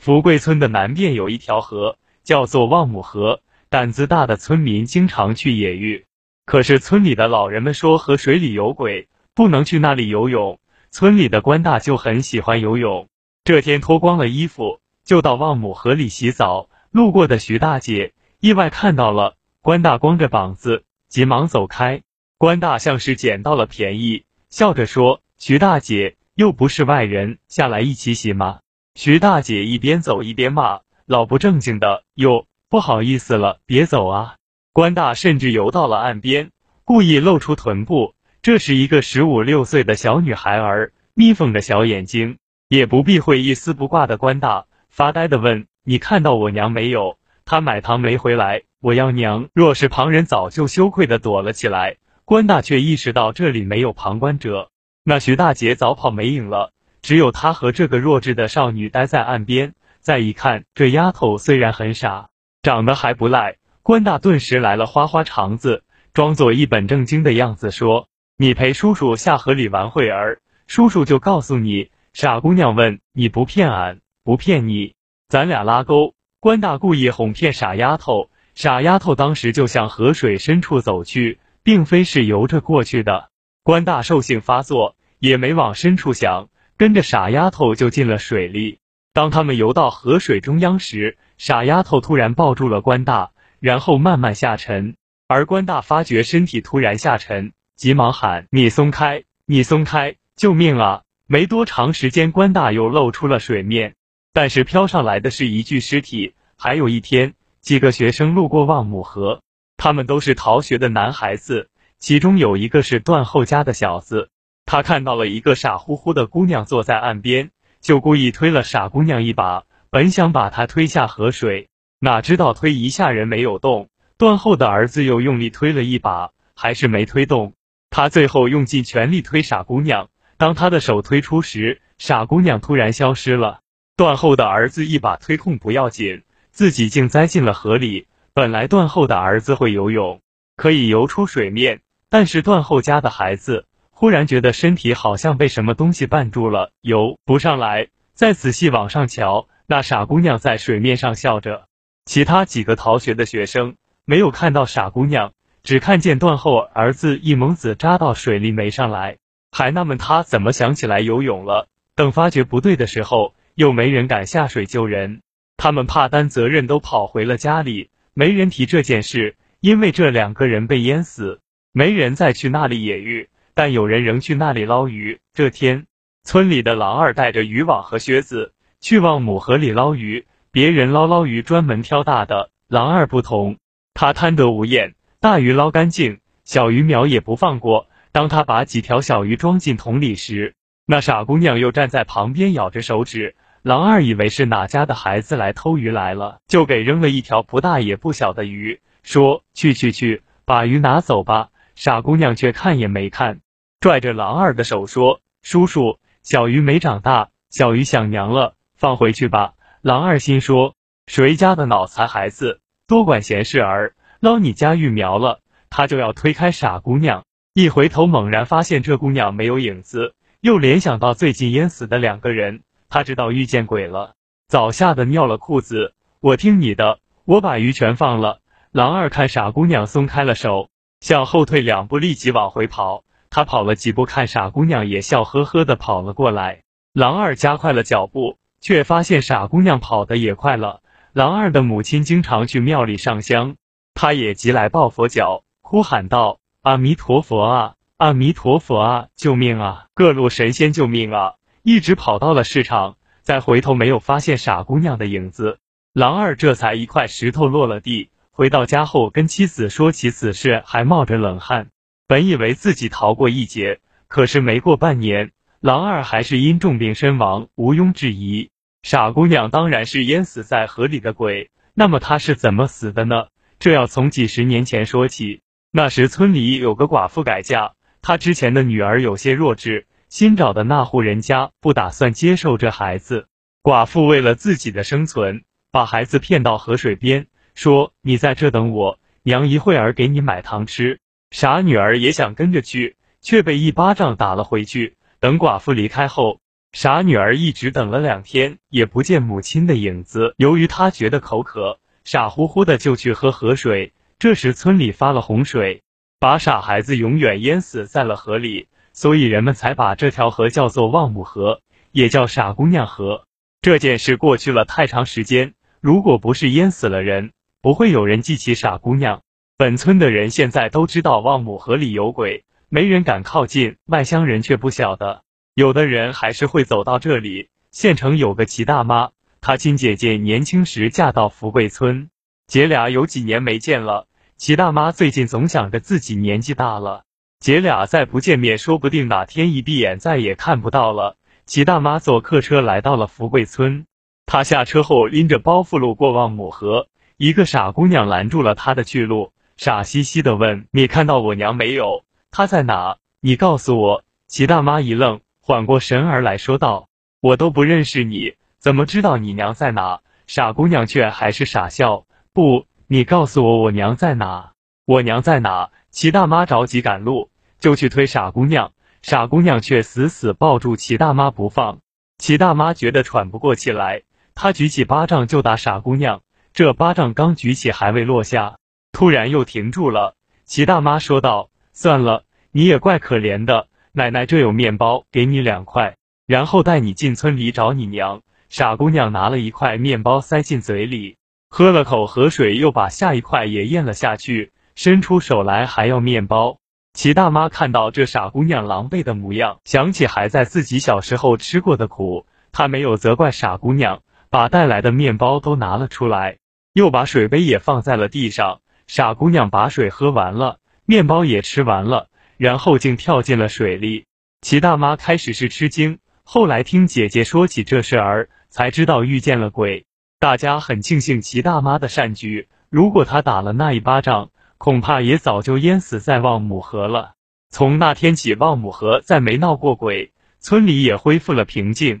福贵村的南边有一条河，叫做望母河。胆子大的村民经常去野浴，可是村里的老人们说河水里有鬼，不能去那里游泳。村里的官大就很喜欢游泳，这天脱光了衣服就到望母河里洗澡。路过的徐大姐意外看到了官大光着膀子，急忙走开。官大像是捡到了便宜，笑着说：“徐大姐又不是外人，下来一起洗嘛。”徐大姐一边走一边骂：“老不正经的，哟！”不好意思了，别走啊！关大甚至游到了岸边，故意露出臀部。这是一个十五六岁的小女孩儿，眯缝着小眼睛，也不避讳一丝不挂的关大，发呆的问：“你看到我娘没有？她买糖没回来，我要娘。”若是旁人，早就羞愧的躲了起来。关大却意识到这里没有旁观者，那徐大姐早跑没影了，只有她和这个弱智的少女待在岸边。再一看，这丫头虽然很傻。长得还不赖，关大顿时来了花花肠子，装作一本正经的样子说：“你陪叔叔下河里玩会儿，叔叔就告诉你。”傻姑娘问：“你不骗俺，不骗你，咱俩拉钩？”关大故意哄骗傻丫头，傻丫头当时就向河水深处走去，并非是游着过去的。关大兽性发作，也没往深处想，跟着傻丫头就进了水里。当他们游到河水中央时，傻丫头突然抱住了关大，然后慢慢下沉。而关大发觉身体突然下沉，急忙喊：“你松开，你松开，救命啊！”没多长时间，关大又露出了水面，但是飘上来的是一具尸体。还有一天，几个学生路过望母河，他们都是逃学的男孩子，其中有一个是段后家的小子，他看到了一个傻乎乎的姑娘坐在岸边，就故意推了傻姑娘一把。本想把她推下河水，哪知道推一下人没有动。断后的儿子又用力推了一把，还是没推动。他最后用尽全力推傻姑娘，当他的手推出时，傻姑娘突然消失了。断后的儿子一把推空不要紧，自己竟栽进了河里。本来断后的儿子会游泳，可以游出水面，但是断后家的孩子忽然觉得身体好像被什么东西绊住了，游不上来。再仔细往上瞧。那傻姑娘在水面上笑着，其他几个逃学的学生没有看到傻姑娘，只看见断后儿子一猛子扎到水里没上来，还纳闷他怎么想起来游泳了。等发觉不对的时候，又没人敢下水救人，他们怕担责任，都跑回了家里，没人提这件事，因为这两个人被淹死，没人再去那里野浴，但有人仍去那里捞鱼。这天，村里的狼二带着渔网和靴子。去望母河里捞鱼，别人捞捞鱼专门挑大的，狼二不同，他贪得无厌，大鱼捞干净，小鱼苗也不放过。当他把几条小鱼装进桶里时，那傻姑娘又站在旁边咬着手指。狼二以为是哪家的孩子来偷鱼来了，就给扔了一条不大也不小的鱼，说：“去去去，把鱼拿走吧。”傻姑娘却看也没看，拽着狼二的手说：“叔叔，小鱼没长大，小鱼想娘了。”放回去吧，狼二心说：“谁家的脑残孩子，多管闲事儿，捞你家玉苗了。”他就要推开傻姑娘，一回头猛然发现这姑娘没有影子，又联想到最近淹死的两个人，他知道遇见鬼了，早吓得尿了裤子。我听你的，我把鱼全放了。狼二看傻姑娘松开了手，向后退两步，立即往回跑。他跑了几步，看傻姑娘也笑呵呵的跑了过来，狼二加快了脚步。却发现傻姑娘跑得也快了。狼二的母亲经常去庙里上香，他也急来抱佛脚，哭喊道：“阿弥陀佛啊，阿弥陀佛啊，救命啊！各路神仙救命啊！”一直跑到了市场，再回头没有发现傻姑娘的影子。狼二这才一块石头落了地。回到家后，跟妻子说起此事，还冒着冷汗。本以为自己逃过一劫，可是没过半年。狼二还是因重病身亡，毋庸置疑。傻姑娘当然是淹死在河里的鬼，那么她是怎么死的呢？这要从几十年前说起。那时村里有个寡妇改嫁，她之前的女儿有些弱智，新找的那户人家不打算接受这孩子。寡妇为了自己的生存，把孩子骗到河水边，说：“你在这等我，娘一会儿给你买糖吃。”傻女儿也想跟着去，却被一巴掌打了回去。等寡妇离开后，傻女儿一直等了两天，也不见母亲的影子。由于她觉得口渴，傻乎乎的就去喝河水。这时村里发了洪水，把傻孩子永远淹死在了河里，所以人们才把这条河叫做望母河，也叫傻姑娘河。这件事过去了太长时间，如果不是淹死了人，不会有人记起傻姑娘。本村的人现在都知道望母河里有鬼，没人敢靠近，外乡人却不晓得。有的人还是会走到这里。县城有个齐大妈，她亲姐姐年轻时嫁到福贵村，姐俩有几年没见了。齐大妈最近总想着自己年纪大了，姐俩再不见面，说不定哪天一闭眼再也看不到了。齐大妈坐客车来到了福贵村，她下车后拎着包袱路过望母河，一个傻姑娘拦住了她的去路，傻兮兮的问：“你看到我娘没有？她在哪？你告诉我。”齐大妈一愣。缓过神儿来说道：“我都不认识你，怎么知道你娘在哪？”傻姑娘却还是傻笑：“不，你告诉我我娘在哪？我娘在哪？”齐大妈着急赶路，就去推傻姑娘，傻姑娘却死死抱住齐大妈不放。齐大妈觉得喘不过气来，她举起巴掌就打傻姑娘。这巴掌刚举起还未落下，突然又停住了。齐大妈说道：“算了，你也怪可怜的。”奶奶这有面包，给你两块，然后带你进村里找你娘。傻姑娘拿了一块面包塞进嘴里，喝了口河水，又把下一块也咽了下去，伸出手来还要面包。齐大妈看到这傻姑娘狼狈的模样，想起还在自己小时候吃过的苦，她没有责怪傻姑娘，把带来的面包都拿了出来，又把水杯也放在了地上。傻姑娘把水喝完了，面包也吃完了。然后竟跳进了水里。齐大妈开始是吃惊，后来听姐姐说起这事儿，才知道遇见了鬼。大家很庆幸齐大妈的善举，如果她打了那一巴掌，恐怕也早就淹死在望母河了。从那天起，望母河再没闹过鬼，村里也恢复了平静。